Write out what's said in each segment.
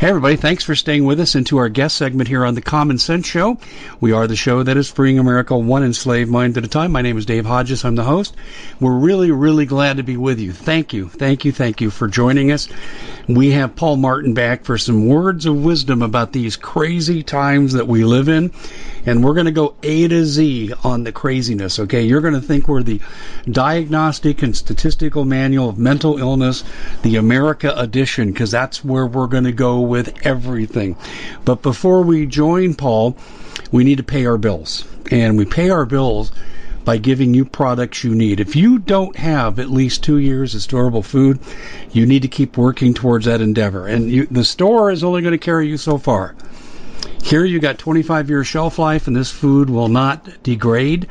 Hey, everybody, thanks for staying with us into our guest segment here on the Common Sense Show. We are the show that is freeing America one enslaved mind at a time. My name is Dave Hodges. I'm the host. We're really, really glad to be with you. Thank you, thank you, thank you for joining us. We have Paul Martin back for some words of wisdom about these crazy times that we live in. And we're going to go A to Z on the craziness, okay? You're going to think we're the Diagnostic and Statistical Manual of Mental Illness, the America edition, because that's where we're going to go with everything. But before we join Paul, we need to pay our bills. And we pay our bills by giving you products you need. If you don't have at least two years of storable food, you need to keep working towards that endeavor. And you, the store is only going to carry you so far. Here you got 25 year shelf life, and this food will not degrade.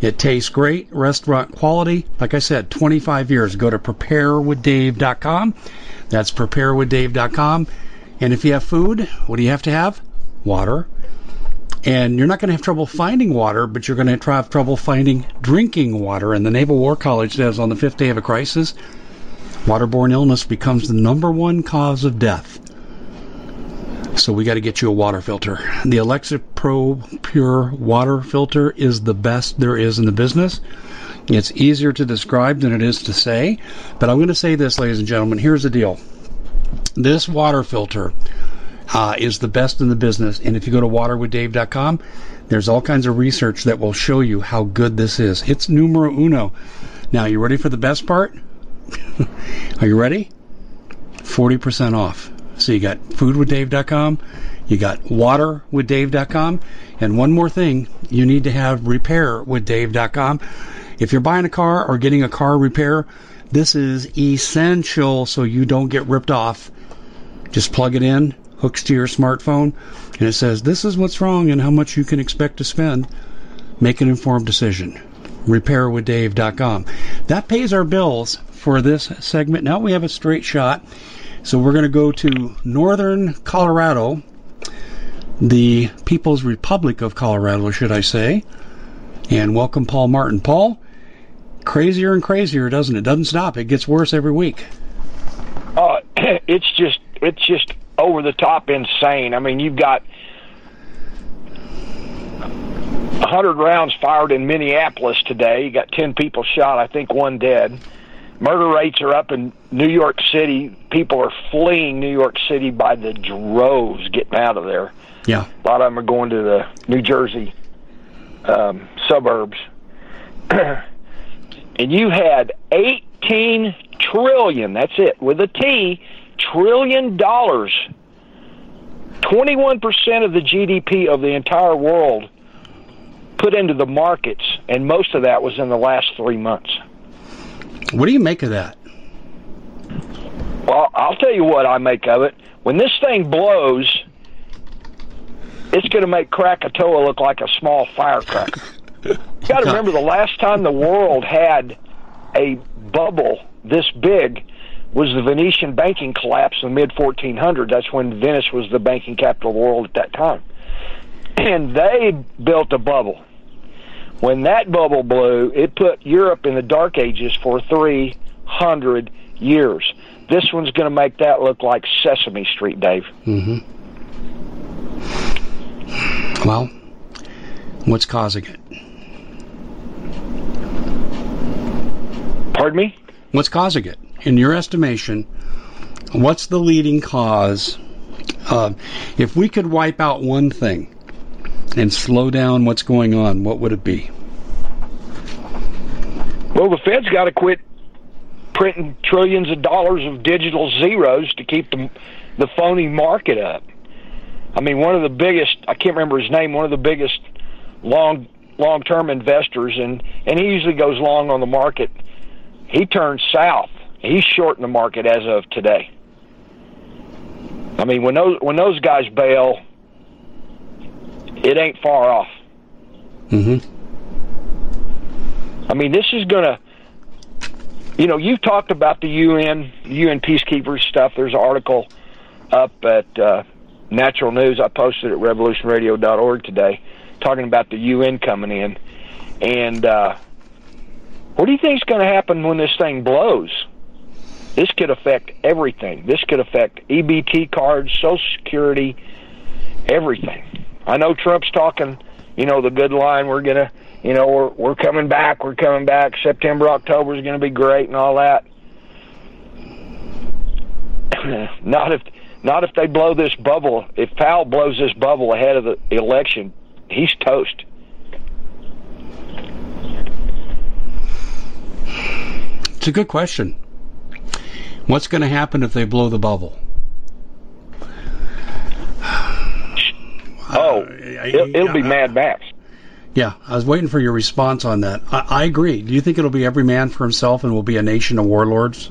It tastes great, restaurant quality. Like I said, 25 years. Go to preparewithdave.com. That's preparewithdave.com. And if you have food, what do you have to have? Water. And you're not going to have trouble finding water, but you're going to have trouble finding drinking water. And the Naval War College says on the fifth day of a crisis, waterborne illness becomes the number one cause of death. So we got to get you a water filter. The Alexa Pro Pure water filter is the best there is in the business. It's easier to describe than it is to say, but I'm going to say this, ladies and gentlemen. Here's the deal. This water filter uh, is the best in the business. And if you go to waterwithdave.com, there's all kinds of research that will show you how good this is. It's numero uno. Now, you ready for the best part? Are you ready? 40% off. So you got foodwithdave.com, you got waterwithdave.com, and one more thing, you need to have repairwithdave.com. If you're buying a car or getting a car repair, this is essential so you don't get ripped off. Just plug it in, hooks to your smartphone, and it says this is what's wrong and how much you can expect to spend. Make an informed decision. RepairWithDave.com. That pays our bills for this segment. Now we have a straight shot. So we're going to go to northern Colorado, the People's Republic of Colorado, should I say, and welcome Paul Martin. Paul, crazier and crazier, doesn't it? Doesn't stop. It gets worse every week. Uh, it's just it's just over the top insane. I mean, you've got 100 rounds fired in Minneapolis today. You got 10 people shot, I think one dead. Murder rates are up in New York City. People are fleeing New York City by the droves, getting out of there. Yeah. A lot of them are going to the New Jersey um, suburbs. and you had 18 trillion. That's it with a T. Trillion dollars. Twenty-one percent of the GDP of the entire world put into the markets, and most of that was in the last three months. What do you make of that? Well, I'll tell you what I make of it. When this thing blows, it's going to make Krakatoa look like a small firecracker. you got to remember the last time the world had a bubble this big was the Venetian banking collapse in the mid 1400s. That's when Venice was the banking capital of the world at that time. And they built a bubble. When that bubble blew, it put Europe in the dark ages for 300 years. This one's going to make that look like Sesame Street, Dave. Mm-hmm. Well, what's causing it? Pardon me? What's causing it? In your estimation, what's the leading cause? Uh, if we could wipe out one thing and slow down what's going on, what would it be? Well, the Fed's got to quit printing trillions of dollars of digital zeros to keep the, the phony market up. I mean, one of the biggest, I can't remember his name, one of the biggest long long term investors, and, and he usually goes long on the market. He turned south. He's short in the market as of today. I mean, when those when those guys bail, it ain't far off. Mm-hmm. I mean, this is going to, you know, you've talked about the UN, UN peacekeepers stuff. There's an article up at uh, Natural News I posted at revolutionradio.org today talking about the UN coming in. And uh, what do you think is going to happen when this thing blows? This could affect everything. This could affect EBT cards, Social Security, everything. I know Trump's talking, you know, the good line. We're gonna, you know, we're we're coming back. We're coming back. September, October is going to be great and all that. not if not if they blow this bubble. If Powell blows this bubble ahead of the election, he's toast. It's a good question. What's going to happen if they blow the bubble? Oh, it'll, it'll be Mad Max. Yeah, I was waiting for your response on that. I, I agree. Do you think it'll be every man for himself and we'll be a nation of warlords?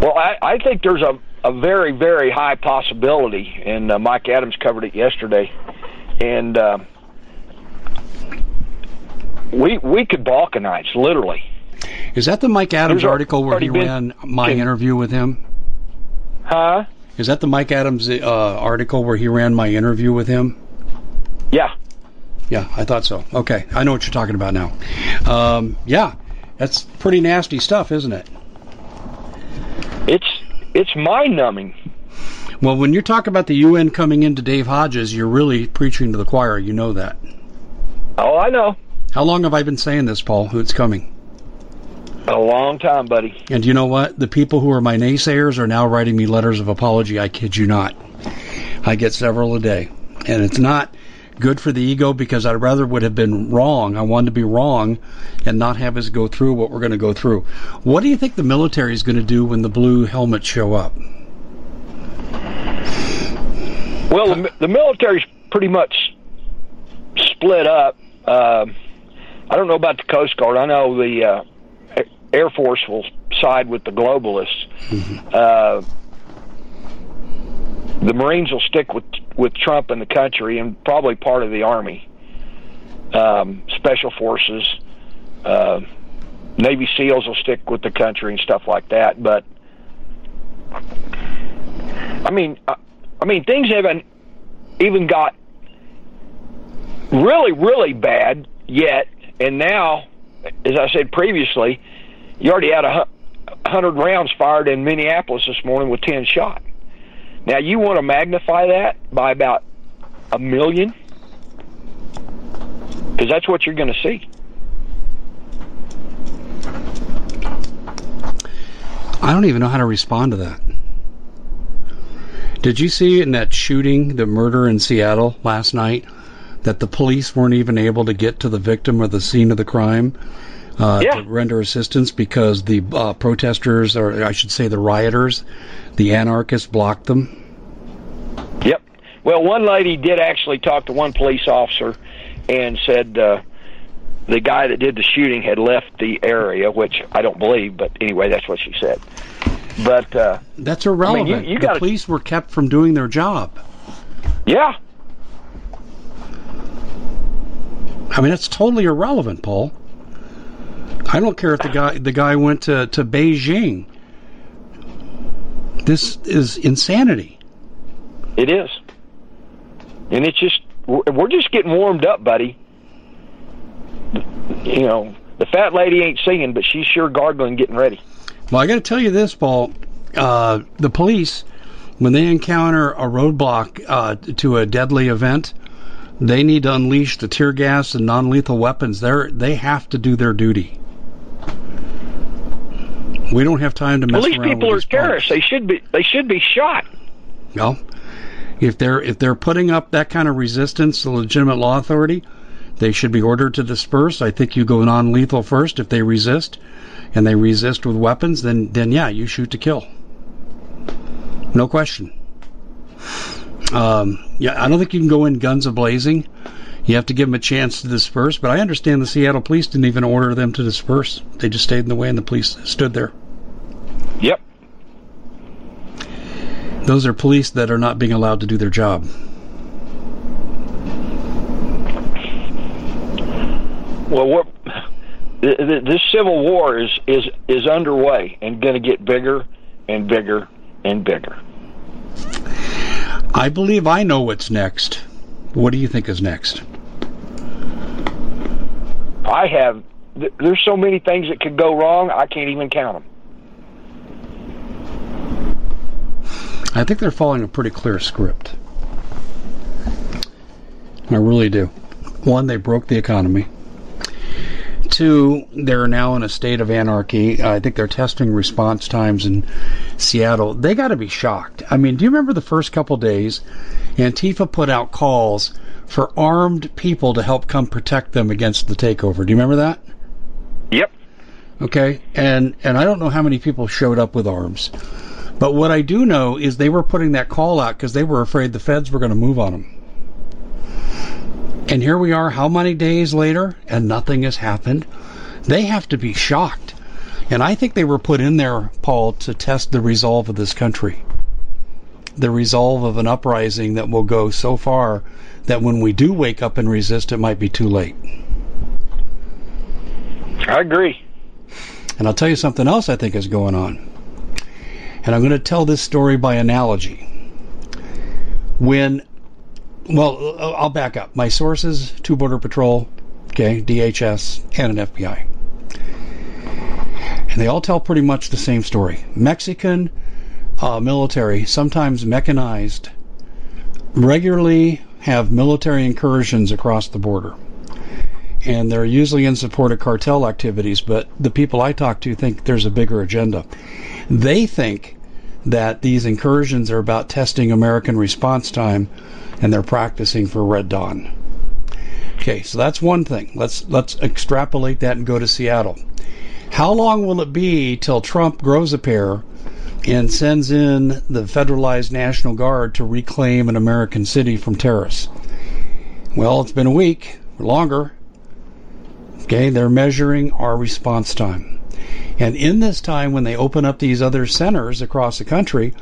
Well, I, I think there's a, a very, very high possibility, and uh, Mike Adams covered it yesterday, and uh, we we could balkanize literally. Is that the Mike Adams There's article where he ran my interview with him? Huh? Is that the Mike Adams uh, article where he ran my interview with him? Yeah. Yeah, I thought so. Okay, I know what you're talking about now. Um, yeah, that's pretty nasty stuff, isn't it? It's it's mind numbing. Well, when you talk about the UN coming into Dave Hodges, you're really preaching to the choir. You know that. Oh, I know. How long have I been saying this, Paul? Who it's coming? A long time, buddy. And you know what? The people who are my naysayers are now writing me letters of apology. I kid you not. I get several a day. And it's not good for the ego because I'd rather would have been wrong. I wanted to be wrong and not have us go through what we're going to go through. What do you think the military is going to do when the blue helmets show up? Well, the, the military's pretty much split up. Uh, I don't know about the Coast Guard. I know the uh, Air Force will side with the globalists. Uh, the Marines will stick with with Trump and the country, and probably part of the Army, um, Special Forces, uh, Navy SEALs will stick with the country and stuff like that. But I mean, I, I mean, things haven't even got really, really bad yet, and now, as I said previously, you already had a hundred rounds fired in Minneapolis this morning with ten shot. Now you want to magnify that by about a million, because that's what you're going to see. I don't even know how to respond to that. Did you see in that shooting, the murder in Seattle last night, that the police weren't even able to get to the victim or the scene of the crime uh, Yeah. to render assistance because the uh, protesters, or I should say the rioters, the anarchists, blocked them. Yep. Well, one lady did actually talk to one police officer and said uh, the guy that did the shooting had left the area, which I don't believe, but anyway, that's what she said. But uh, That's irrelevant. you the gotta- police were kept from doing their job. yeah, I mean, it's totally irrelevant, Paul. I don't care if the guy the guy went to, to Beijing. This is insanity. it is, and it's just we're we're just getting warmed up, buddy. You know, the fat lady ain't singing, but she's sure gargling, getting ready. Well, I got to tell you this, Paul. Uh, the police, when they encounter a roadblock uh, to a deadly event, they need to unleash the tear gas and non-lethal weapons. They they have to do their duty. We don't have time to mess Well, these around people with are terrorists. They should be. They should be shot. Well, if they're if they're putting up that kind of resistance to legitimate law authority, they should be ordered to disperse. I think you go non-lethal first. If they resist, and they resist with weapons, then then yeah, you shoot to kill. No question. Um, yeah, I don't think you can go in guns a blazing. You have to give them a chance to disperse. But I understand the Seattle police didn't even order them to disperse. They just stayed in the way, and the police stood there. Yep. Those are police that are not being allowed to do their job. Well, what th- th- this civil war is is is underway and going to get bigger and bigger and bigger. I believe I know what's next. What do you think is next? I have. Th- there's so many things that could go wrong. I can't even count them. I think they're following a pretty clear script. I really do. One, they broke the economy. Two, they're now in a state of anarchy. Uh, I think they're testing response times in Seattle. They got to be shocked. I mean, do you remember the first couple days? Antifa put out calls for armed people to help come protect them against the takeover. Do you remember that? Yep. Okay, and and I don't know how many people showed up with arms, but what I do know is they were putting that call out because they were afraid the feds were going to move on them. And here we are, how many days later, and nothing has happened. They have to be shocked, and I think they were put in there, Paul, to test the resolve of this country, the resolve of an uprising that will go so far that when we do wake up and resist, it might be too late. I agree. And I'll tell you something else I think is going on. And I'm going to tell this story by analogy. When, well, I'll back up. My sources, two Border Patrol, okay, DHS, and an FBI. And they all tell pretty much the same story. Mexican uh, military, sometimes mechanized, regularly have military incursions across the border and they're usually in support of cartel activities, but the people I talk to think there's a bigger agenda. They think that these incursions are about testing American response time and they're practicing for Red Dawn. Okay, so that's one thing. Let's let's extrapolate that and go to Seattle. How long will it be till Trump grows a pair and sends in the federalized National Guard to reclaim an American city from terrorists? Well, it's been a week or longer. Okay, they're measuring our response time. And in this time, when they open up these other centers across the country,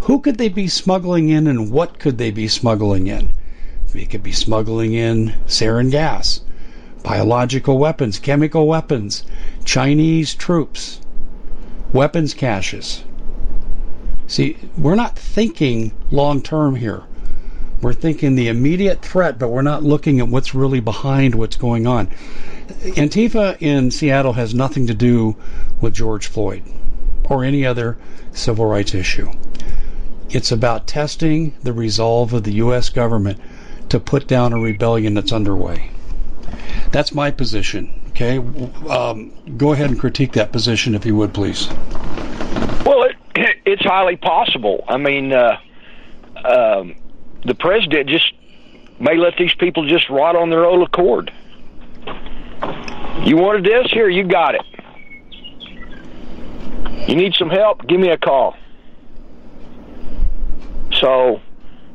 who could they be smuggling in and what could they be smuggling in? They could be smuggling in sarin gas, biological weapons, chemical weapons, Chinese troops, weapons caches. See, we're not thinking long term here. We're thinking the immediate threat, but we're not looking at what's really behind what's going on. Antifa in Seattle has nothing to do with George Floyd or any other civil rights issue. It's about testing the resolve of the U.S. government to put down a rebellion that's underway. That's my position. Okay, um, go ahead and critique that position if you would, please. Well, it, it's highly possible. I mean, uh, um, the president just may let these people just rot on their own accord. You wanted this? Here, you got it. You need some help? Give me a call. So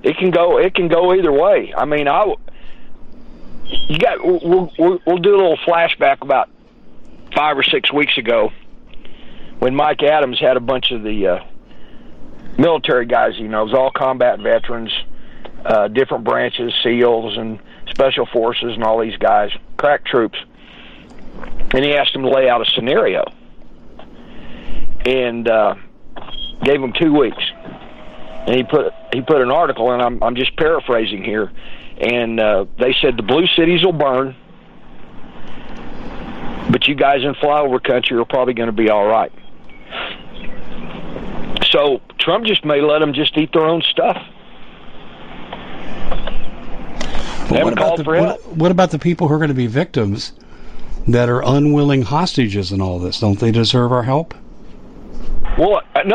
it can go it can go either way. I mean, I you got we'll, we'll, we'll do a little flashback about five or six weeks ago when Mike Adams had a bunch of the uh, military guys he knows, all combat veterans, uh, different branches, SEALs and special forces, and all these guys, crack troops, and he asked him to lay out a scenario and uh, gave him two weeks. And he put he put an article, and I'm I'm just paraphrasing here, and uh, they said the blue cities will burn, but you guys in flyover country are probably going to be all right. So Trump just may let them just eat their own stuff. What, about the, what, what about the people who are going to be victims that are unwilling hostages in all this? Don't they deserve our help? Well, no,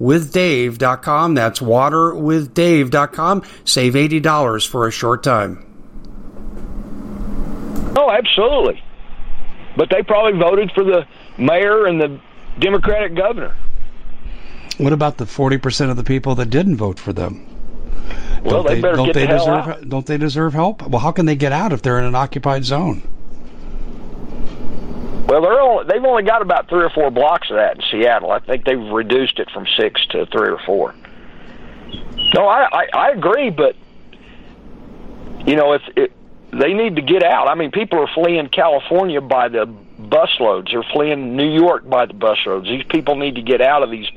waterwithdave.com. That's waterwithdave.com. Save $80 for a short time. Oh, absolutely. But they probably voted for the mayor and the Democratic governor. What about the 40% of the people that didn't vote for them? Well, don't they, they better don't get they the deserve out. don't they deserve help? Well, how can they get out if they're in an occupied zone? Well, they're only, they've only got about three or four blocks of that in Seattle. I think they've reduced it from six to three or four. No, I I, I agree, but you know, if it, they need to get out. I mean, people are fleeing California by the busloads. They're fleeing New York by the busloads. These people need to get out of these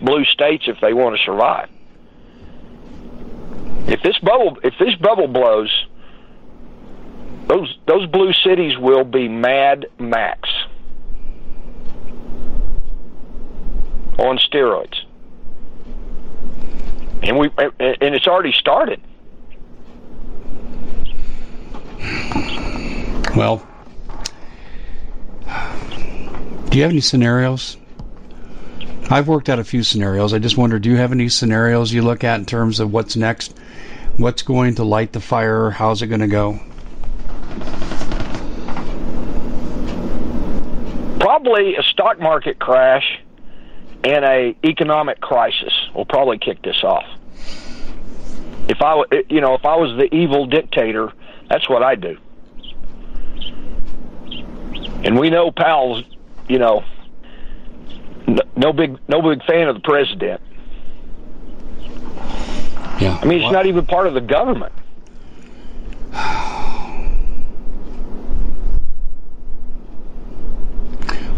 blue states if they want to survive. If this bubble if this bubble blows, those those blue cities will be Mad Max on steroids, and we and it's already started. Well, do you have any scenarios? I've worked out a few scenarios. I just wonder, do you have any scenarios you look at in terms of what's next? What's going to light the fire? How's it going to go? probably a stock market crash and a economic crisis will probably kick this off. If I, you know, if I was the evil dictator, that's what I'd do. And we know Powell's, you know, no big, no big fan of the president. Yeah. I mean, he's not even part of the government.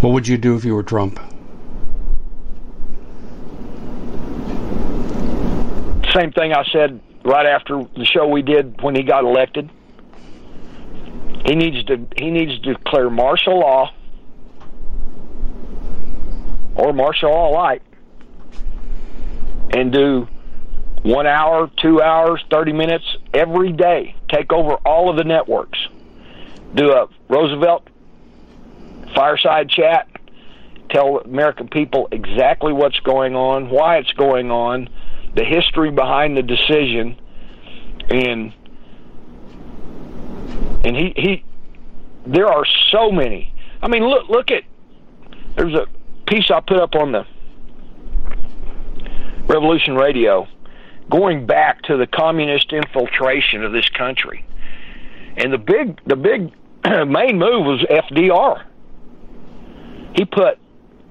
What would you do if you were Trump? Same thing I said right after the show we did when he got elected. He needs to he needs to declare martial law or martial law light and do one hour, two hours, thirty minutes every day. Take over all of the networks. Do a Roosevelt fireside chat. Tell American people exactly what's going on, why it's going on, the history behind the decision, and and he he. There are so many. I mean, look look at. There's a piece I put up on the Revolution Radio, going back to the communist infiltration of this country, and the big the big main move was FDR. He put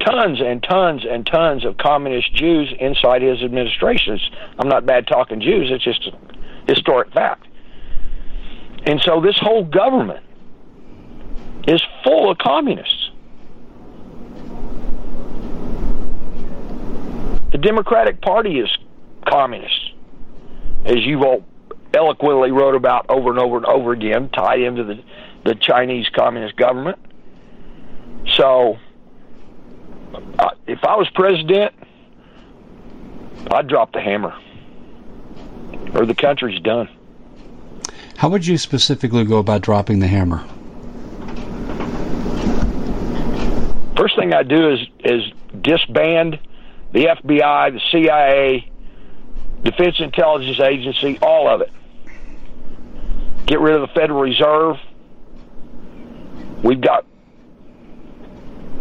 tons and tons and tons of communist Jews inside his administrations. I'm not bad talking Jews, it's just a historic fact. And so this whole government is full of communists. The Democratic Party is communist, as you've all eloquently wrote about over and over and over again, tied into the, the Chinese Communist government. So Uh, if I was president, I'd drop the hammer, or the country's done. How would you specifically go about dropping the hammer? First thing I do is is disband the FBI, the CIA, Defense Intelligence Agency, all of it. Get rid of the Federal Reserve. We've got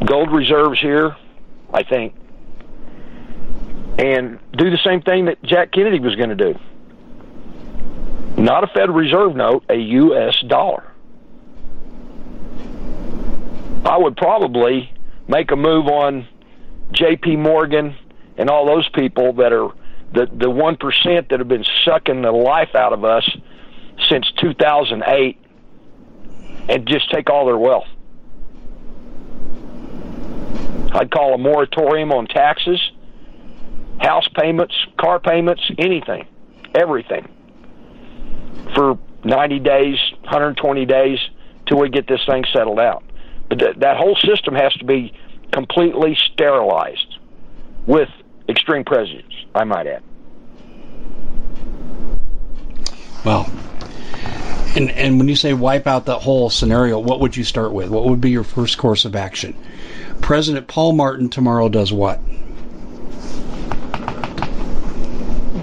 gold reserves here. I think, and do the same thing that Jack Kennedy was going to do. Not a Federal Reserve note, a U.S. dollar. I would probably make a move on J.P. Morgan and all those people that are the the one percent that have been sucking the life out of us since 2008, and just take all their wealth. I'd call a moratorium on taxes, house payments, car payments, anything, everything for 90 days, 120 days till we get this thing settled out. But th- that whole system has to be completely sterilized with extreme prejudice, I might add. Well, and and when you say wipe out that whole scenario, what would you start with? What would be your first course of action? President Paul Martin tomorrow does what?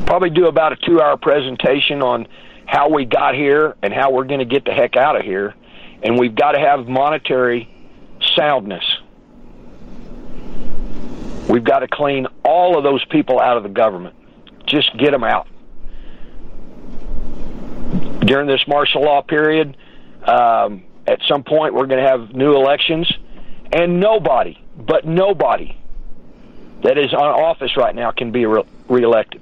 Probably do about a two hour presentation on how we got here and how we're going to get the heck out of here. And we've got to have monetary soundness. We've got to clean all of those people out of the government. Just get them out. During this martial law period, um, at some point, we're going to have new elections and nobody, but nobody that is on office right now can be re- reelected.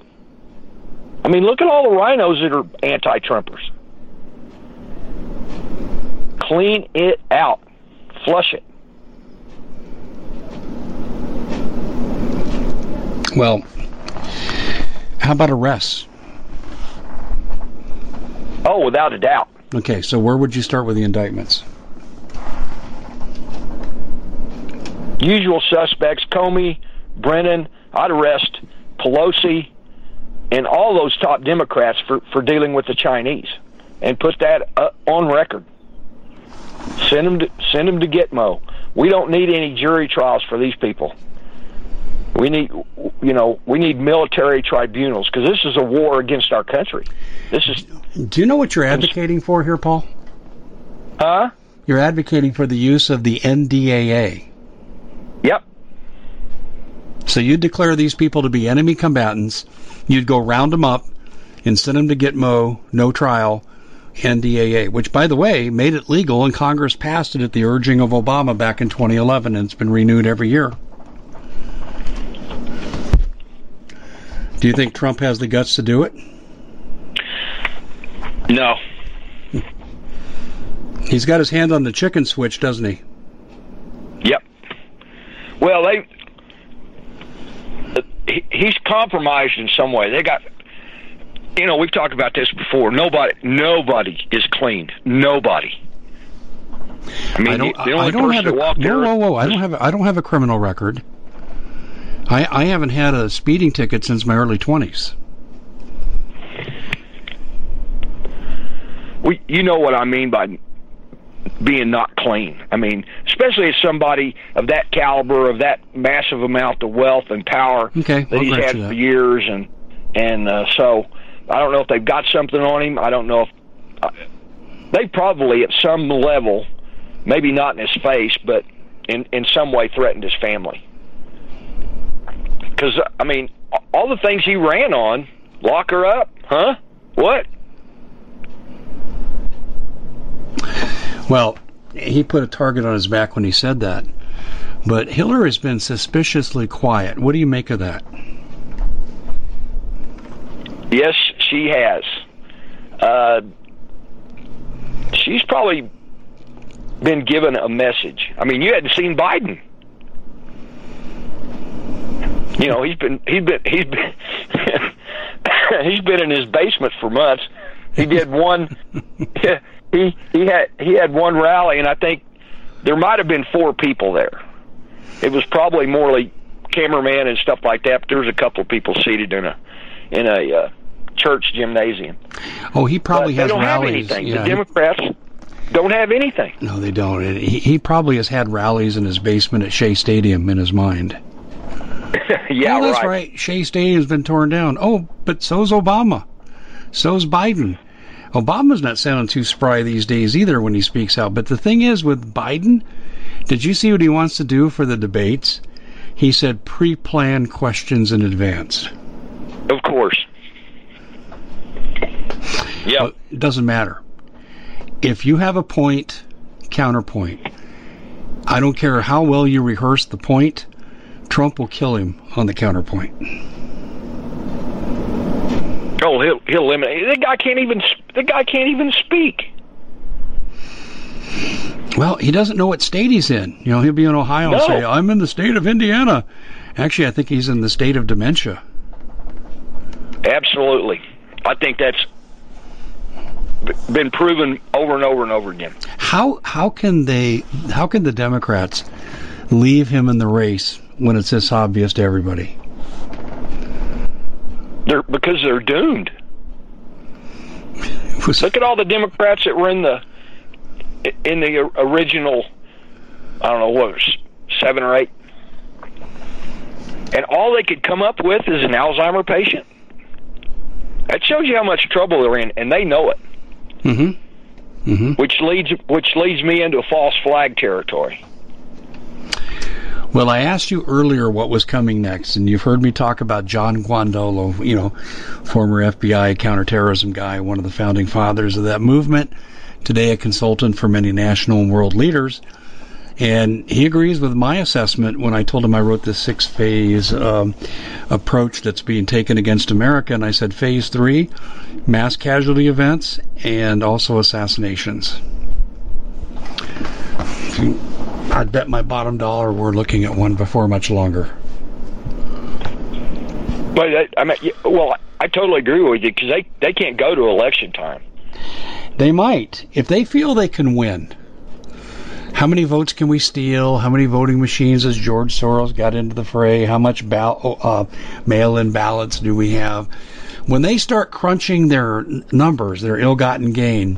I mean, look at all the RINOs that are anti Trumpers. Clean it out, flush it. Well, how about arrests? Oh, without a doubt. Okay, so where would you start with the indictments? usual suspects, Comey, Brennan, I'd arrest Pelosi and all those top Democrats for, for dealing with the Chinese and put that uh, on record. Send them to, send them to Gitmo. We don't need any jury trials for these people. We need, you know, we need military tribunals because this is a war against our country. This is. Do you know what you're advocating for here, Paul? Huh? You're advocating for the use of the NDAA. Yep. So you'd declare these people to be enemy combatants. You'd go round them up and send them to Gitmo, no trial, NDAA, which, by the way, made it legal and Congress passed it at the urging of Obama back in 2011, and it's been renewed every year. Do you think Trump has the guts to do it? No. He's got his hand on the chicken switch, doesn't he? Yep. Well, they he's compromised in some way. They got you know, we've talked about this before. Nobody nobody is clean. Nobody. I mean, I don't, the, only I don't have a, whoa, whoa, whoa! I don't have a, I don't have a criminal record. I I haven't had a speeding ticket since my early twenties. We, you know what I mean by being not clean. I mean, especially as somebody of that caliber, of that massive amount of wealth and power okay, that he's had for years, and and uh, so I don't know if they've got something on him. I don't know if uh, they probably at some level, maybe not in his face, but in in some way threatened his family. Because I mean, all the things he ran on, lock her up, huh? What? Well, he put a target on his back when he said that. But Hillary's been suspiciously quiet. What do you make of that? Yes, she has. Uh, she's probably been given a message. I mean, you hadn't seen Biden. You know, he's been he's been he's been he's been in his basement for months. He did one he he had he had one rally, and I think there might have been four people there. It was probably more like cameraman and stuff like that. But there was a couple of people seated in a in a uh, church gymnasium. Oh, he probably but has they don't rallies. have anything. Yeah, the Democrats don't have anything. No, they don't. He, he probably has had rallies in his basement at Shea Stadium in his mind. yeah, oh, that's right. right. Shea Stadium's been torn down. Oh, but so's Obama. So's Biden. Obama's not sounding too spry these days either when he speaks out. But the thing is with Biden, did you see what he wants to do for the debates? He said pre-plan questions in advance. Of course. Yeah. Well, it doesn't matter. If you have a point, counterpoint. I don't care how well you rehearse the point, Trump will kill him on the counterpoint. Oh, he'll he'll eliminate. The guy can't even the guy can't even speak. Well, he doesn't know what state he's in. You know, he'll be in Ohio no. and say, "I'm in the state of Indiana." Actually, I think he's in the state of dementia. Absolutely, I think that's been proven over and over and over again. How how can they? How can the Democrats leave him in the race when it's this obvious to everybody? They're because they're doomed. Look at all the Democrats that were in the in the original. I don't know what was seven or eight, and all they could come up with is an Alzheimer patient. That shows you how much trouble they're in, and they know it. Mm-hmm. Mm-hmm. Which leads which leads me into a false flag territory. Well, I asked you earlier what was coming next, and you've heard me talk about John Guandolo, you know, former FBI counterterrorism guy, one of the founding fathers of that movement, today a consultant for many national and world leaders. And he agrees with my assessment when I told him I wrote this six phase um, approach that's being taken against America. And I said, phase three, mass casualty events and also assassinations. I'd bet my bottom dollar we're looking at one before much longer. But I, I mean, well, I totally agree with you because they they can't go to election time. They might if they feel they can win. How many votes can we steal? How many voting machines has George Soros got into the fray? How much ball, uh, mail-in ballots do we have? When they start crunching their numbers, their ill-gotten gain,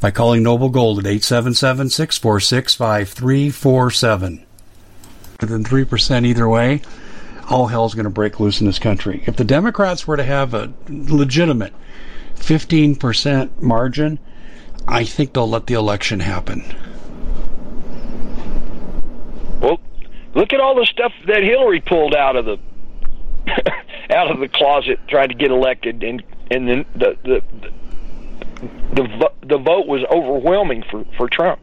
by calling Noble Gold at 877 646 5347. Than 3% either way, all hell's going to break loose in this country. If the Democrats were to have a legitimate 15% margin, I think they'll let the election happen. Well, look at all the stuff that Hillary pulled out of the out of the closet trying to get elected, and and then the the the the the vote was overwhelming for for Trump,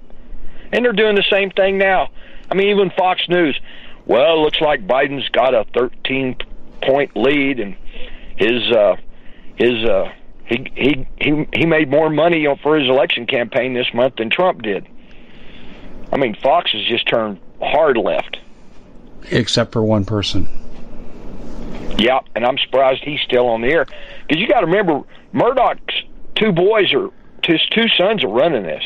and they're doing the same thing now. I mean, even Fox News. Well, it looks like Biden's got a 13 point lead, and his uh, his uh, he he he he made more money for his election campaign this month than Trump did. I mean, Fox has just turned hard left. Except for one person. Yeah, and I'm surprised he's still on the air because you got to remember Murdoch's two boys are his two sons are running this,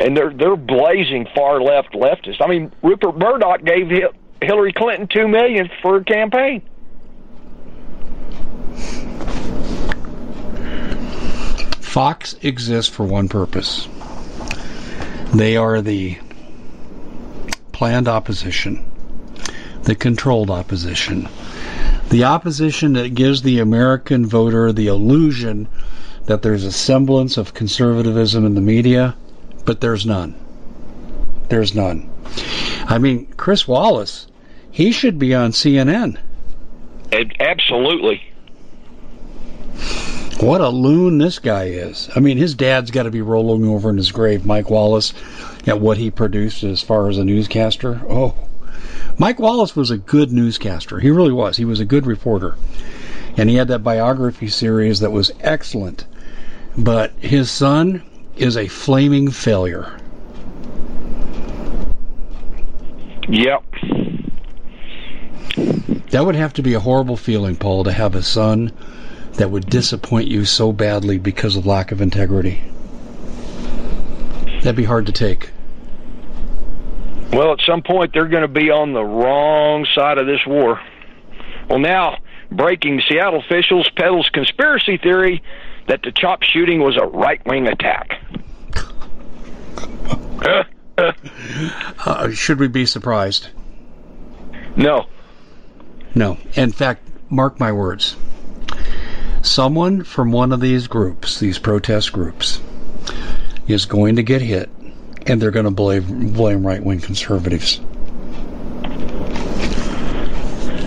and they're they're blazing far left leftists. I mean, Rupert Murdoch gave Hillary Clinton two million for her campaign. Fox exists for one purpose. They are the planned opposition, the controlled opposition, the opposition that gives the American voter the illusion that there's a semblance of conservatism in the media, but there's none. There's none. I mean, Chris Wallace, he should be on CNN. Absolutely. What a loon this guy is. I mean, his dad's got to be rolling over in his grave, Mike Wallace, at what he produced as far as a newscaster. Oh, Mike Wallace was a good newscaster. He really was. He was a good reporter. And he had that biography series that was excellent. But his son is a flaming failure. Yep. That would have to be a horrible feeling, Paul, to have a son that would disappoint you so badly because of lack of integrity. That'd be hard to take. Well, at some point they're going to be on the wrong side of this war. Well, now breaking Seattle officials peddles conspiracy theory that the chop shooting was a right wing attack. uh, should we be surprised? No. No. In fact, mark my words. Someone from one of these groups, these protest groups, is going to get hit and they're going to blame blame right wing conservatives.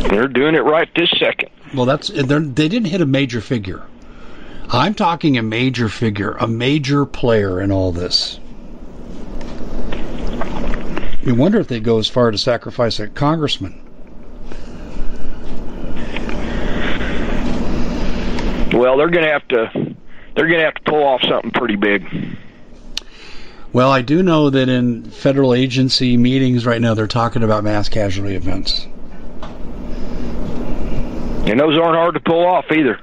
They're doing it right this second. Well, that's they didn't hit a major figure. I'm talking a major figure, a major player in all this. You wonder if they go as far to sacrifice a congressman. Well, they're going to have to they're going to have to pull off something pretty big. Well, I do know that in federal agency meetings right now, they're talking about mass casualty events. And those aren't hard to pull off either.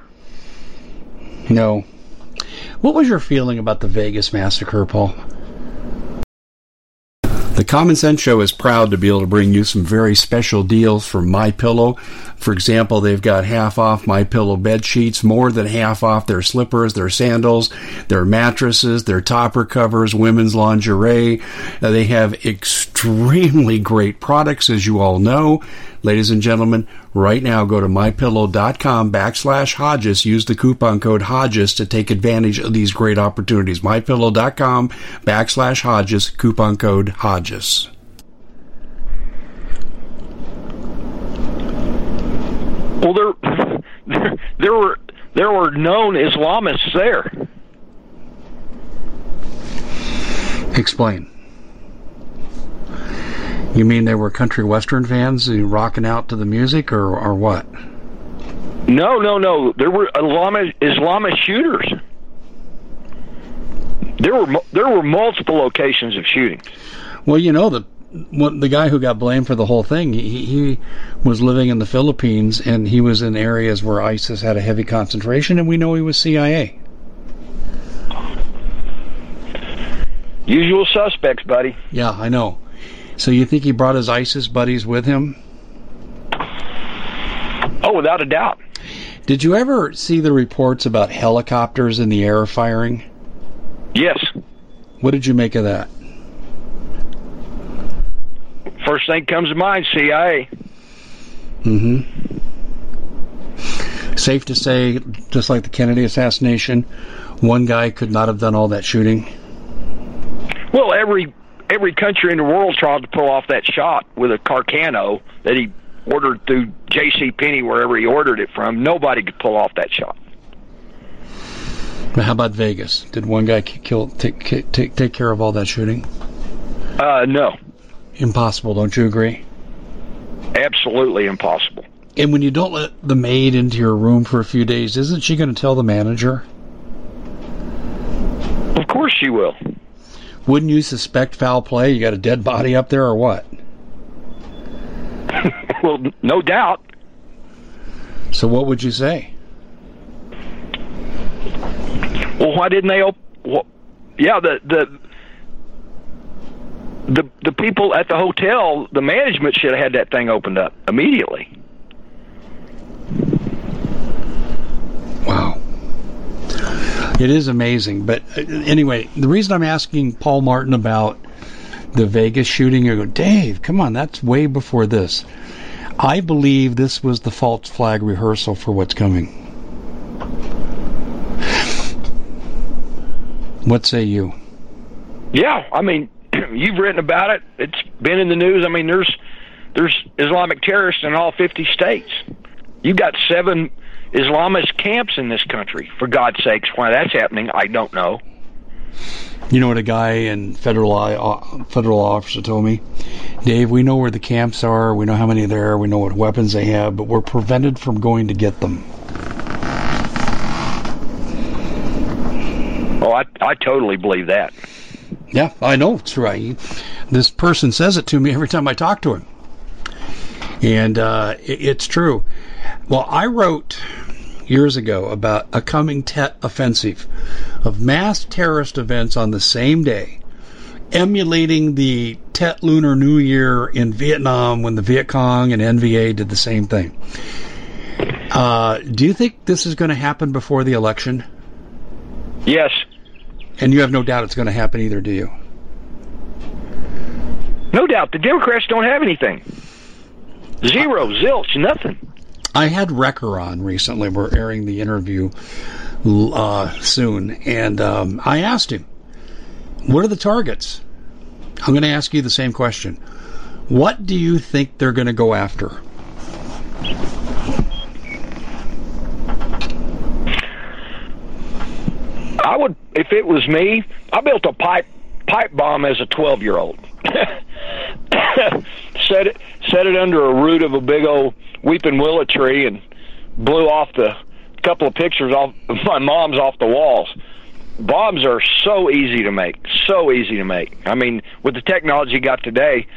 No. What was your feeling about the Vegas massacre, Paul? The Common Sense Show is proud to be able to bring you some very special deals from My Pillow. For example, they've got half off My Pillow bed sheets, more than half off their slippers, their sandals, their mattresses, their topper covers, women's lingerie. Uh, they have extremely great products, as you all know. Ladies and gentlemen, right now go to mypillow.com backslash Hodges. Use the coupon code Hodges to take advantage of these great opportunities. Mypillow.com backslash Hodges, coupon code Hodges. Well, there, there were there were known Islamists there. Explain. You mean they were country western fans rocking out to the music, or or what? No, no, no. There were Islamic Islamic shooters. There were there were multiple locations of shootings. Well, you know the what, the guy who got blamed for the whole thing. He, he was living in the Philippines and he was in areas where ISIS had a heavy concentration, and we know he was CIA. Usual suspects, buddy. Yeah, I know. So you think he brought his ISIS buddies with him? Oh, without a doubt. Did you ever see the reports about helicopters in the air firing? Yes. What did you make of that? First thing comes to mind, CIA. Mm-hmm. Safe to say, just like the Kennedy assassination, one guy could not have done all that shooting. Well, every every country in the world tried to pull off that shot with a Carcano that he ordered through J.C. Penney, wherever he ordered it from. Nobody could pull off that shot. How about Vegas? Did one guy kill take take take care of all that shooting? Uh, no. Impossible, don't you agree? Absolutely impossible. And when you don't let the maid into your room for a few days, isn't she going to tell the manager? Of course she will. Wouldn't you suspect foul play? You got a dead body up there, or what? well, no doubt. So what would you say? Well, why didn't they? Op- well, yeah, the the the the people at the hotel, the management should have had that thing opened up immediately. Wow. It is amazing. But uh, anyway, the reason I'm asking Paul Martin about the Vegas shooting, you go, Dave, come on, that's way before this. I believe this was the false flag rehearsal for what's coming. What say you? Yeah, I mean, you've written about it. It's been in the news. I mean, there's there's Islamic terrorists in all 50 states. You've got seven Islamist camps in this country. For God's sakes, why that's happening, I don't know. You know what a guy in federal uh, federal officer told me, Dave. We know where the camps are. We know how many there are. We know what weapons they have, but we're prevented from going to get them. Oh, I I totally believe that. Yeah, I know it's right. This person says it to me every time I talk to him, and uh, it, it's true. Well, I wrote years ago about a coming Tet offensive of mass terrorist events on the same day, emulating the Tet Lunar New Year in Vietnam when the Viet Cong and NVA did the same thing. Uh, do you think this is going to happen before the election? Yes. And you have no doubt it's going to happen either, do you? No doubt. The Democrats don't have anything. Zero, zilch, nothing. I had Wrecker on recently. We're airing the interview uh, soon, and um, I asked him, "What are the targets?" I'm going to ask you the same question. What do you think they're going to go after? I would, if it was me, I built a pipe pipe bomb as a 12 year old. set it set it under a root of a big old weeping willow tree and blew off the couple of pictures off my mom's off the walls. Bombs are so easy to make, so easy to make. I mean, with the technology you got today,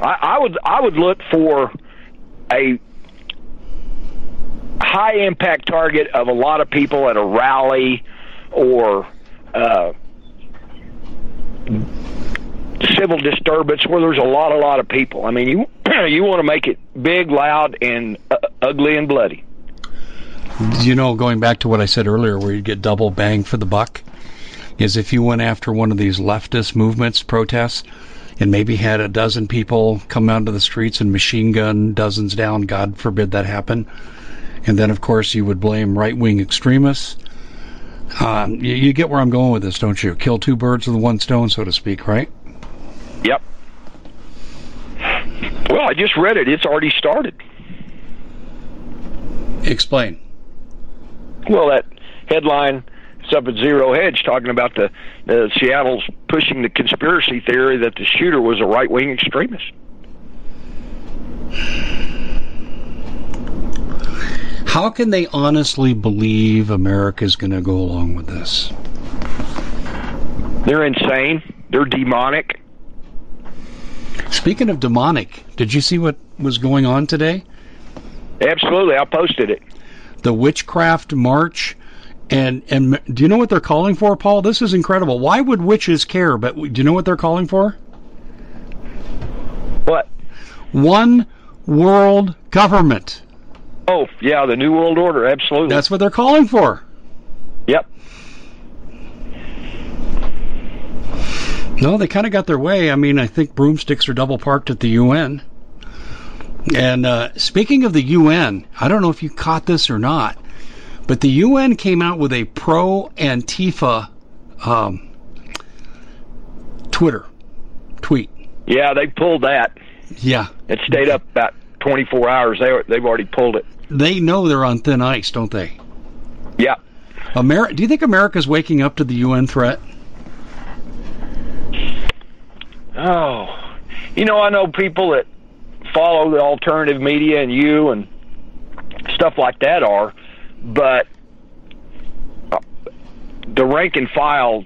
I, I would I would look for a high impact target of a lot of people at a rally or uh, civil disturbance where there's a lot, a lot of people. I mean, you you want to make it big, loud, and uh, ugly and bloody. You know, going back to what I said earlier, where you get double bang for the buck, is if you went after one of these leftist movements, protests, and maybe had a dozen people come out to the streets and machine gun dozens down, God forbid that happen, and then of course you would blame right wing extremists. Um, you, you get where I'm going with this, don't you? Kill two birds with one stone, so to speak, right? Yep. Well, I just read it. It's already started. Explain. Well, that headline is up at Zero Hedge talking about the, the Seattle's pushing the conspiracy theory that the shooter was a right wing extremist. How can they honestly believe America is going to go along with this? They're insane. They're demonic. Speaking of demonic, did you see what was going on today? Absolutely, I posted it. The witchcraft march, and and do you know what they're calling for, Paul? This is incredible. Why would witches care? But do you know what they're calling for? What? One world government. Oh, yeah, the New World Order, absolutely. That's what they're calling for. No, they kind of got their way. I mean, I think broomsticks are double parked at the UN. And uh, speaking of the UN, I don't know if you caught this or not, but the UN came out with a pro Antifa um, Twitter tweet. Yeah, they pulled that. Yeah, it stayed up about 24 hours. They they've already pulled it. They know they're on thin ice, don't they? Yeah. Ameri- Do you think America's waking up to the UN threat? Oh, you know, I know people that follow the alternative media and you and stuff like that are, but uh, the rank and file,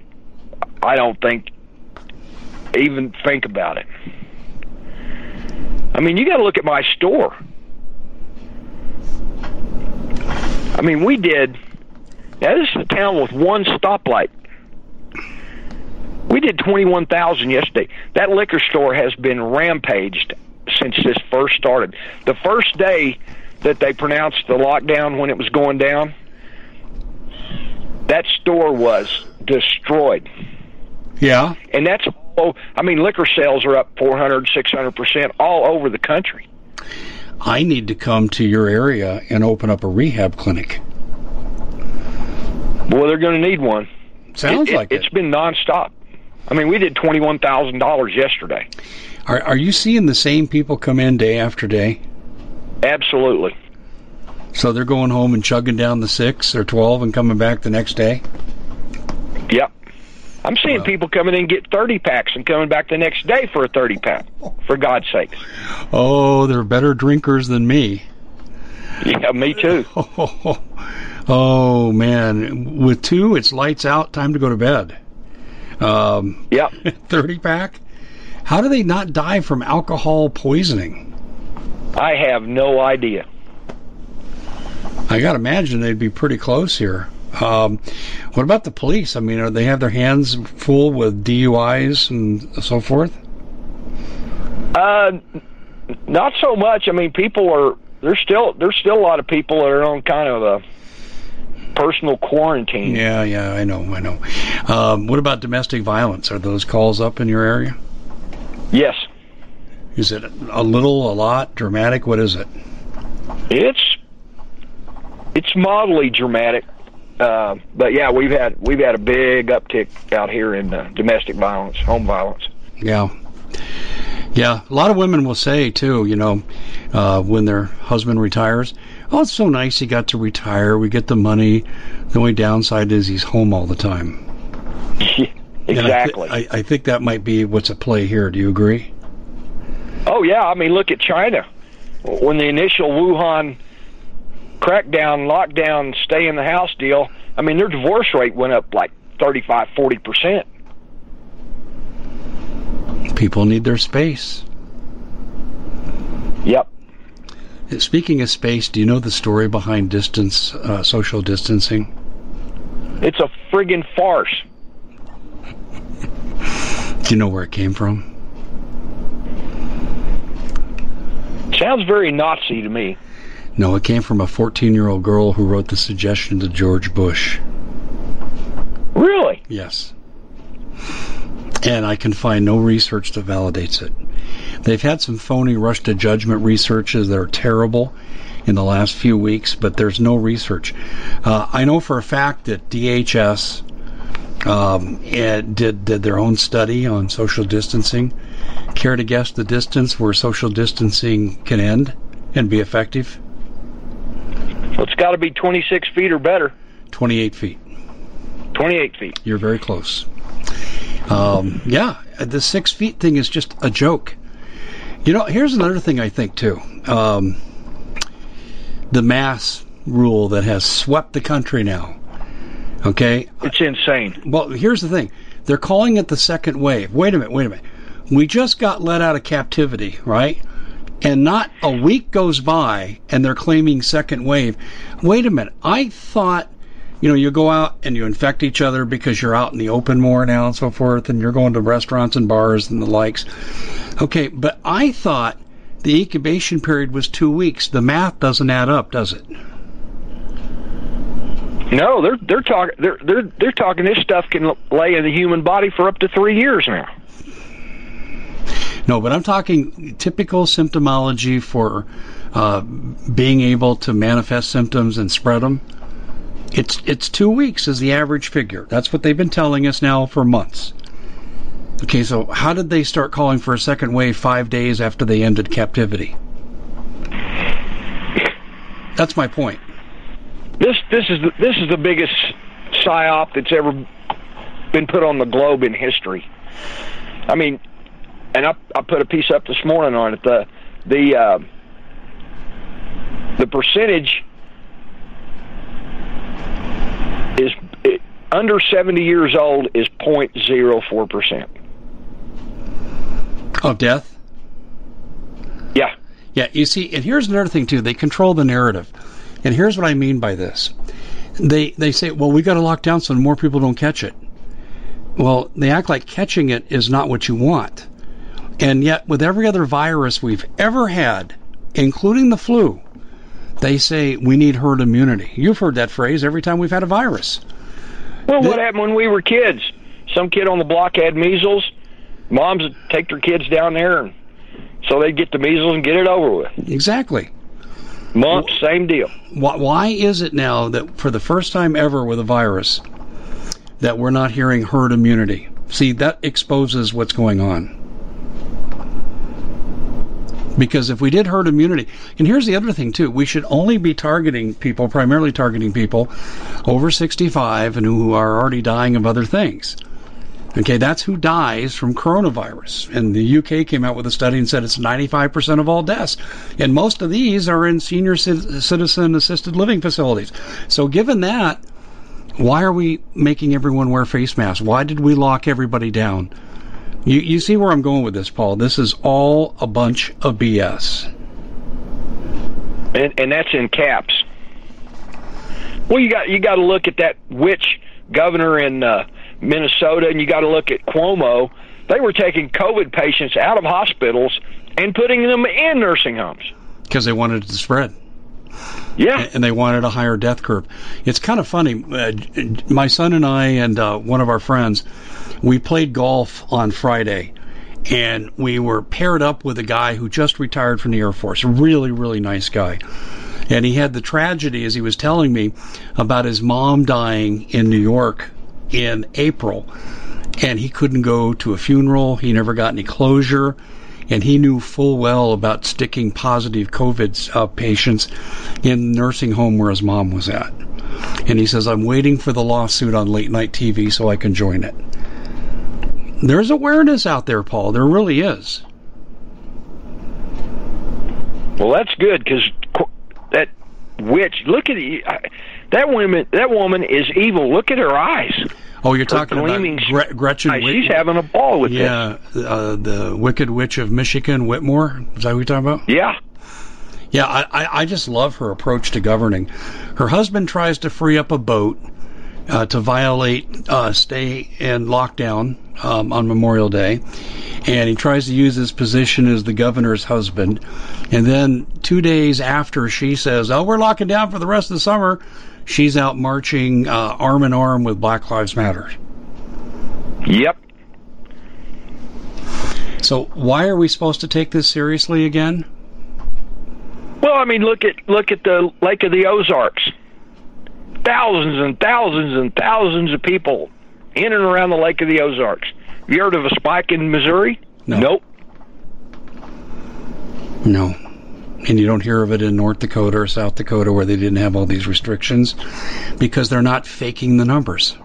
I don't think even think about it. I mean, you got to look at my store. I mean, we did. Now this is a town with one stoplight. We did twenty-one thousand yesterday. That liquor store has been rampaged since this first started. The first day that they pronounced the lockdown when it was going down, that store was destroyed. Yeah. And that's oh, I mean liquor sales are up 400, 600% all over the country. I need to come to your area and open up a rehab clinic. Boy, they're going to need one. Sounds it, like it. It's been nonstop. I mean, we did twenty-one thousand dollars yesterday. Are Are you seeing the same people come in day after day? Absolutely. So they're going home and chugging down the six or twelve and coming back the next day. Yep. I'm seeing people coming in and get 30 packs and coming back the next day for a 30 pack. For God's sake. Oh, they're better drinkers than me. Yeah, me too. Oh, oh man, with two, it's lights out. Time to go to bed. Um, yep. 30 pack. How do they not die from alcohol poisoning? I have no idea. I got to imagine they'd be pretty close here. Um, what about the police? I mean, are they have their hands full with DUIs and so forth? Uh, not so much. I mean, people are there's still there's still a lot of people that are on kind of a personal quarantine. Yeah, yeah, I know, I know. Um, what about domestic violence? Are those calls up in your area? Yes. Is it a little, a lot, dramatic? What is it? It's it's mildly dramatic. Uh, but yeah, we've had we've had a big uptick out here in uh, domestic violence, home violence. Yeah, yeah. A lot of women will say too, you know, uh, when their husband retires, "Oh, it's so nice he got to retire. We get the money. The only downside is he's home all the time." Exactly. I, th- I, I think that might be what's at play here. Do you agree? Oh yeah. I mean, look at China. When the initial Wuhan crackdown, lockdown, stay in the house deal, I mean, their divorce rate went up like 35, 40%. People need their space. Yep. Speaking of space, do you know the story behind distance, uh, social distancing? It's a friggin' farce. Do you know where it came from? Sounds very Nazi to me. No, it came from a 14 year old girl who wrote the suggestion to George Bush. Really? Yes. And I can find no research that validates it. They've had some phony rush to judgment researches that are terrible in the last few weeks, but there's no research. Uh, I know for a fact that DHS um, did did their own study on social distancing. Care to guess the distance where social distancing can end and be effective? Well, it's got to be 26 feet or better. 28 feet. 28 feet. You're very close. Um, yeah, the six feet thing is just a joke. You know, here's another thing I think too. Um, the mass rule that has swept the country now. Okay, it's insane. Well, here's the thing: They're calling it the second wave. Wait a minute, wait a minute. We just got let out of captivity, right? And not a week goes by and they're claiming second wave. Wait a minute. I thought, you know, you go out and you infect each other because you're out in the open more now and so forth, and you're going to restaurants and bars and the likes. Okay, but I thought the incubation period was two weeks. The math doesn't add up, does it? No, they're they're talking they're they're they're talking this stuff can lay in the human body for up to three years now. No, but I'm talking typical symptomology for uh, being able to manifest symptoms and spread them. It's it's two weeks is the average figure. That's what they've been telling us now for months. Okay, so how did they start calling for a second wave five days after they ended captivity? That's my point. This this is the, this is the biggest psyop that's ever been put on the globe in history. I mean, and I I put a piece up this morning on it. The the uh, the percentage is it, under 70 years old is 0.04 percent of death. Yeah, yeah. You see, and here's another thing too. They control the narrative. And here's what I mean by this. They they say, well, we got to lock down so more people don't catch it. Well, they act like catching it is not what you want. And yet, with every other virus we've ever had, including the flu, they say we need herd immunity. You've heard that phrase every time we've had a virus. Well, what happened when we were kids? Some kid on the block had measles. Moms would take their kids down there, and so they'd get the measles and get it over with. Exactly. Month, same deal. Why, why is it now that for the first time ever with a virus that we're not hearing herd immunity? See, that exposes what's going on. Because if we did herd immunity, and here's the other thing too, we should only be targeting people, primarily targeting people over 65 and who are already dying of other things. Okay, that's who dies from coronavirus. And the UK came out with a study and said it's 95% of all deaths. And most of these are in senior citizen assisted living facilities. So given that, why are we making everyone wear face masks? Why did we lock everybody down? You, you see where I'm going with this, Paul. This is all a bunch of BS. And, and that's in caps. Well, you got you got to look at that witch governor in uh, Minnesota, and you got to look at Cuomo. They were taking COVID patients out of hospitals and putting them in nursing homes because they wanted it to spread. Yeah, and they wanted a higher death curve. It's kind of funny. Uh, my son and I and uh, one of our friends, we played golf on Friday, and we were paired up with a guy who just retired from the Air Force. A really, really nice guy. And he had the tragedy, as he was telling me, about his mom dying in New York in April, and he couldn't go to a funeral. He never got any closure, and he knew full well about sticking positive COVID uh, patients in the nursing home where his mom was at. And he says, I'm waiting for the lawsuit on late night TV so I can join it. There's awareness out there, Paul. There really is. Well, that's good because that witch. Look at it. That woman. That woman is evil. Look at her eyes. Oh, you're talking about Gre- Gretchen. Eyes. She's having a ball with yeah, this. Yeah, uh, the Wicked Witch of Michigan, Whitmer. Is that what you're talking about? Yeah. Yeah, I, I just love her approach to governing. Her husband tries to free up a boat uh, to violate uh, stay in lockdown um, on Memorial Day, and he tries to use his position as the governor's husband. And then two days after she says, "Oh, we're locking down for the rest of the summer," she's out marching uh, arm in arm with Black Lives Matter. Yep. So why are we supposed to take this seriously again? Well, I mean, look at look at the Lake of the Ozarks thousands and thousands and thousands of people in and around the Lake of the Ozarks. Have you heard of a spike in Missouri? No. Nope. No. And you don't hear of it in North Dakota or South Dakota where they didn't have all these restrictions because they're not faking the numbers.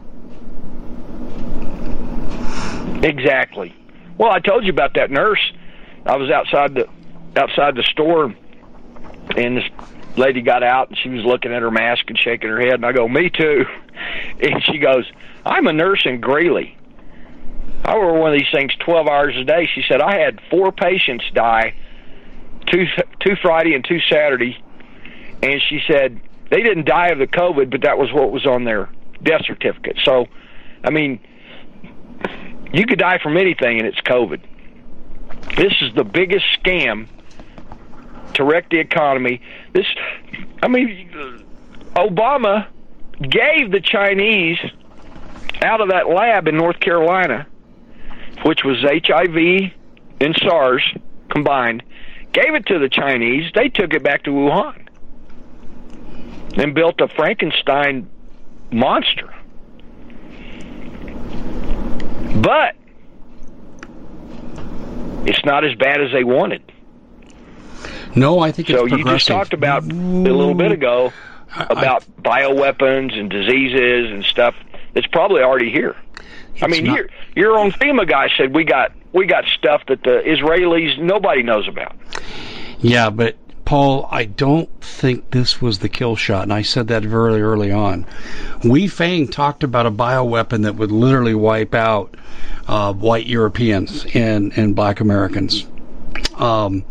Exactly. Well, I told you about that nurse. I was outside the outside the store and this lady got out and she was looking at her mask and shaking her head and I go, Me too and she goes, I'm a nurse in Greeley I wore one of these things 12 hours a day. She said I had four patients die, two two Friday and two Saturday, and she said they didn't die of the COVID, but that was what was on their death certificate. So, I mean, you could die from anything, and it's COVID. This is the biggest scam to wreck the economy. This, I mean, Obama gave the Chinese out of that lab in North Carolina, which was HIV and SARS combined, gave it to the Chinese. They took it back to Wuhan and built a Frankenstein monster. But it's not as bad as they wanted. No, I think so. you just talked about a little bit ago about I, bioweapons and diseases and stuff It's probably already here. I mean, not, your your own FEMA guy said we got we got stuff that the Israelis nobody knows about. Yeah, but Paul, I don't think this was the kill shot, and I said that very early on. Wei Fang talked about a bioweapon that would literally wipe out uh, white Europeans and, and black Americans. Um,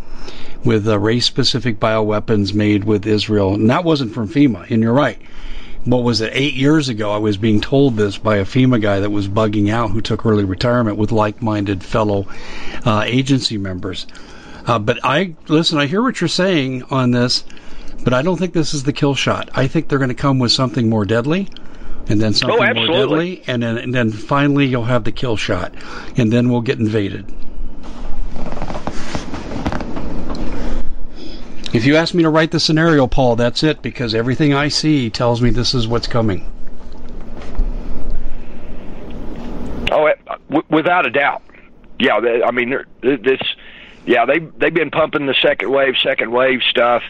with uh, race specific bioweapons made with Israel. And that wasn't from FEMA, and you're right. What was it? Eight years ago, I was being told this by a FEMA guy that was bugging out who took early retirement with like minded fellow uh, agency members. Uh, but I listen. I hear what you're saying on this, but I don't think this is the kill shot. I think they're going to come with something more deadly, and then something oh, more deadly, and then and then finally you'll have the kill shot, and then we'll get invaded. If you ask me to write the scenario, Paul, that's it because everything I see tells me this is what's coming. Oh, without a doubt. Yeah, I mean, this yeah, they they've been pumping the second wave, second wave stuff,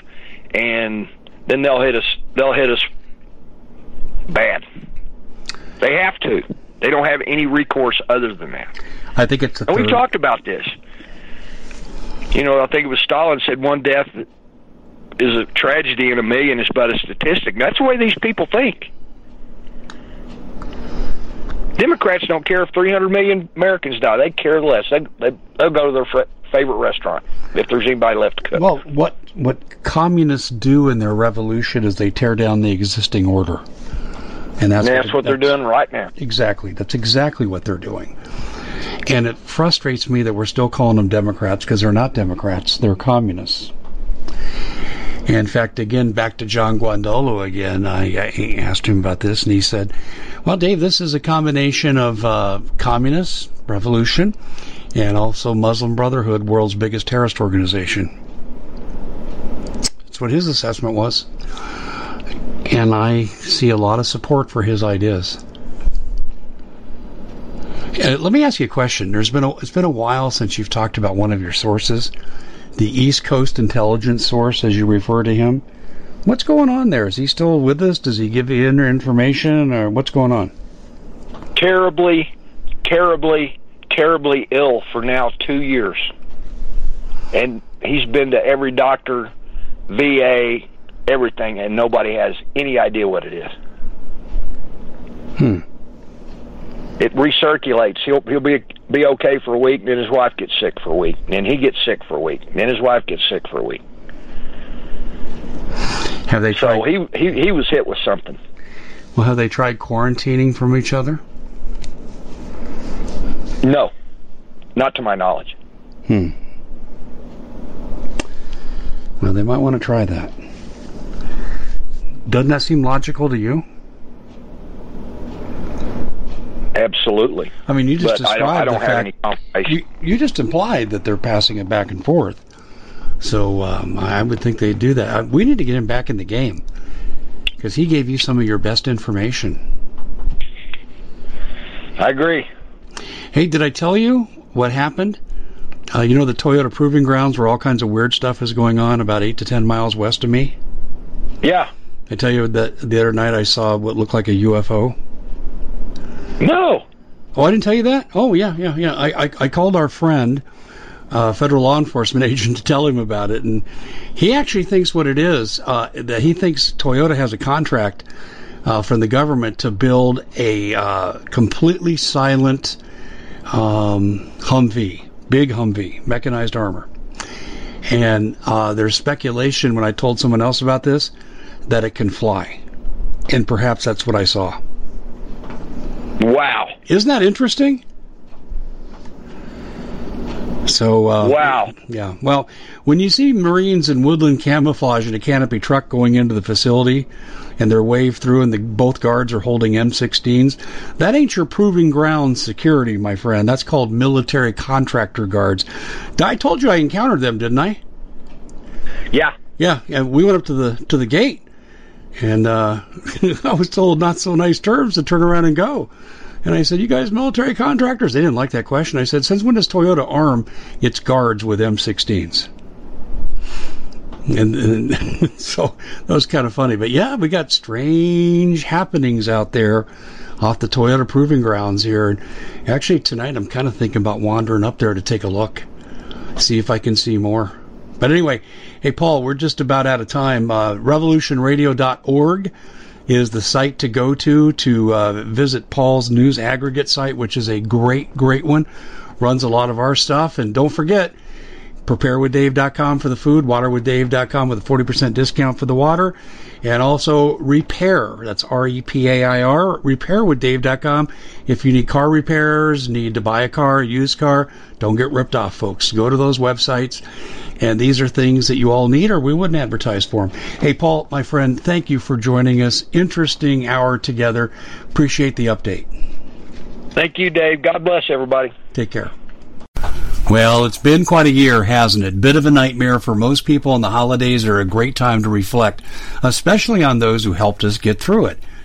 and then they'll hit us. They'll hit us bad. They have to. They don't have any recourse other than that. I think it's. and we talked about this. You know, I think it was Stalin said one death is a tragedy in a million is but a statistic. That's the way these people think. Democrats don't care if 300 million Americans die. They care less. They, they they'll go to their favorite restaurant if there's anybody left to cook. Well, what what communists do in their revolution is they tear down the existing order, and that's, and that's what, what they're doing right now. Exactly, that's exactly what they're doing. And it frustrates me that we're still calling them Democrats because they're not Democrats; they're communists. In fact, again, back to John Guandolo again, I, I, asked him about this, and he said, "Well, Dave, this is a combination of uh, communist revolution and also Muslim Brotherhood, world's biggest terrorist organization. That's what his assessment was. And I see a lot of support for his ideas. Uh, let me ask you a question. There's been a, it's been a while since you've talked about one of your sources, the East Coast intelligence source, as you refer to him. What's going on there? Is he still with us? Does he give you any information, or what's going on? Terribly, terribly terribly ill for now two years, and he's been to every doctor, VA, everything, and nobody has any idea what it is. Hmm. It recirculates. He'll he'll be be okay for a week, then his wife gets sick for a week, then he gets sick for a week, then his wife gets sick for a week. Have they tried? So he he he was hit with something. Well, have they tried quarantining from each other? No, not to my knowledge. Hmm. Well, they might want to try that. Doesn't that seem logical to you? Absolutely. I mean, you just but described I don't, I don't the have fact, any you, you, just implied that they're passing it back and forth. So um, I would think they'd do that. We need to get him back in the game because he gave you some of your best information. I agree. Hey, did I tell you what happened? Uh, you know the Toyota Proving Grounds where all kinds of weird stuff is going on about eight to ten miles west of me? Yeah. I tell you that the other night I saw what looked like a UFO. No. Oh, I didn't tell you that? Oh, yeah, yeah, yeah. I, I, I called our friend, uh, federal law enforcement agent, to tell him about it, and he actually thinks what it is uh, that he thinks Toyota has a contract uh, from the government to build a uh, completely silent um, Humvee, big Humvee, mechanized armor. And uh, there's speculation when I told someone else about this that it can fly. And perhaps that's what I saw. Wow. Isn't that interesting? So uh, wow, yeah. Well, when you see Marines in woodland camouflage in a canopy truck going into the facility, and they're waved through, and the, both guards are holding M16s, that ain't your proving ground security, my friend. That's called military contractor guards. I told you I encountered them, didn't I? Yeah. Yeah, and we went up to the to the gate, and uh, I was told not so nice terms to turn around and go. And I said, "You guys military contractors?" They didn't like that question. I said, "Since when does Toyota arm its guards with M16s?" And, and so that was kind of funny. But yeah, we got strange happenings out there off the Toyota Proving Grounds here. And actually, tonight I'm kind of thinking about wandering up there to take a look, see if I can see more. But anyway, hey Paul, we're just about out of time. Uh, revolutionradio.org is the site to go to to uh, visit Paul's news aggregate site, which is a great, great one. Runs a lot of our stuff. And don't forget, preparewithdave.com for the food, waterwithdave.com with a 40% discount for the water, and also repair. That's R E P A I R, repairwithdave.com. If you need car repairs, need to buy a car, used car, don't get ripped off, folks. Go to those websites, and these are things that you all need, or we wouldn't advertise for them. Hey, Paul, my friend, thank you for joining us. Interesting hour together. Appreciate the update. Thank you, Dave. God bless everybody. Take care. Well, it's been quite a year, hasn't it? Bit of a nightmare for most people, and the holidays are a great time to reflect, especially on those who helped us get through it.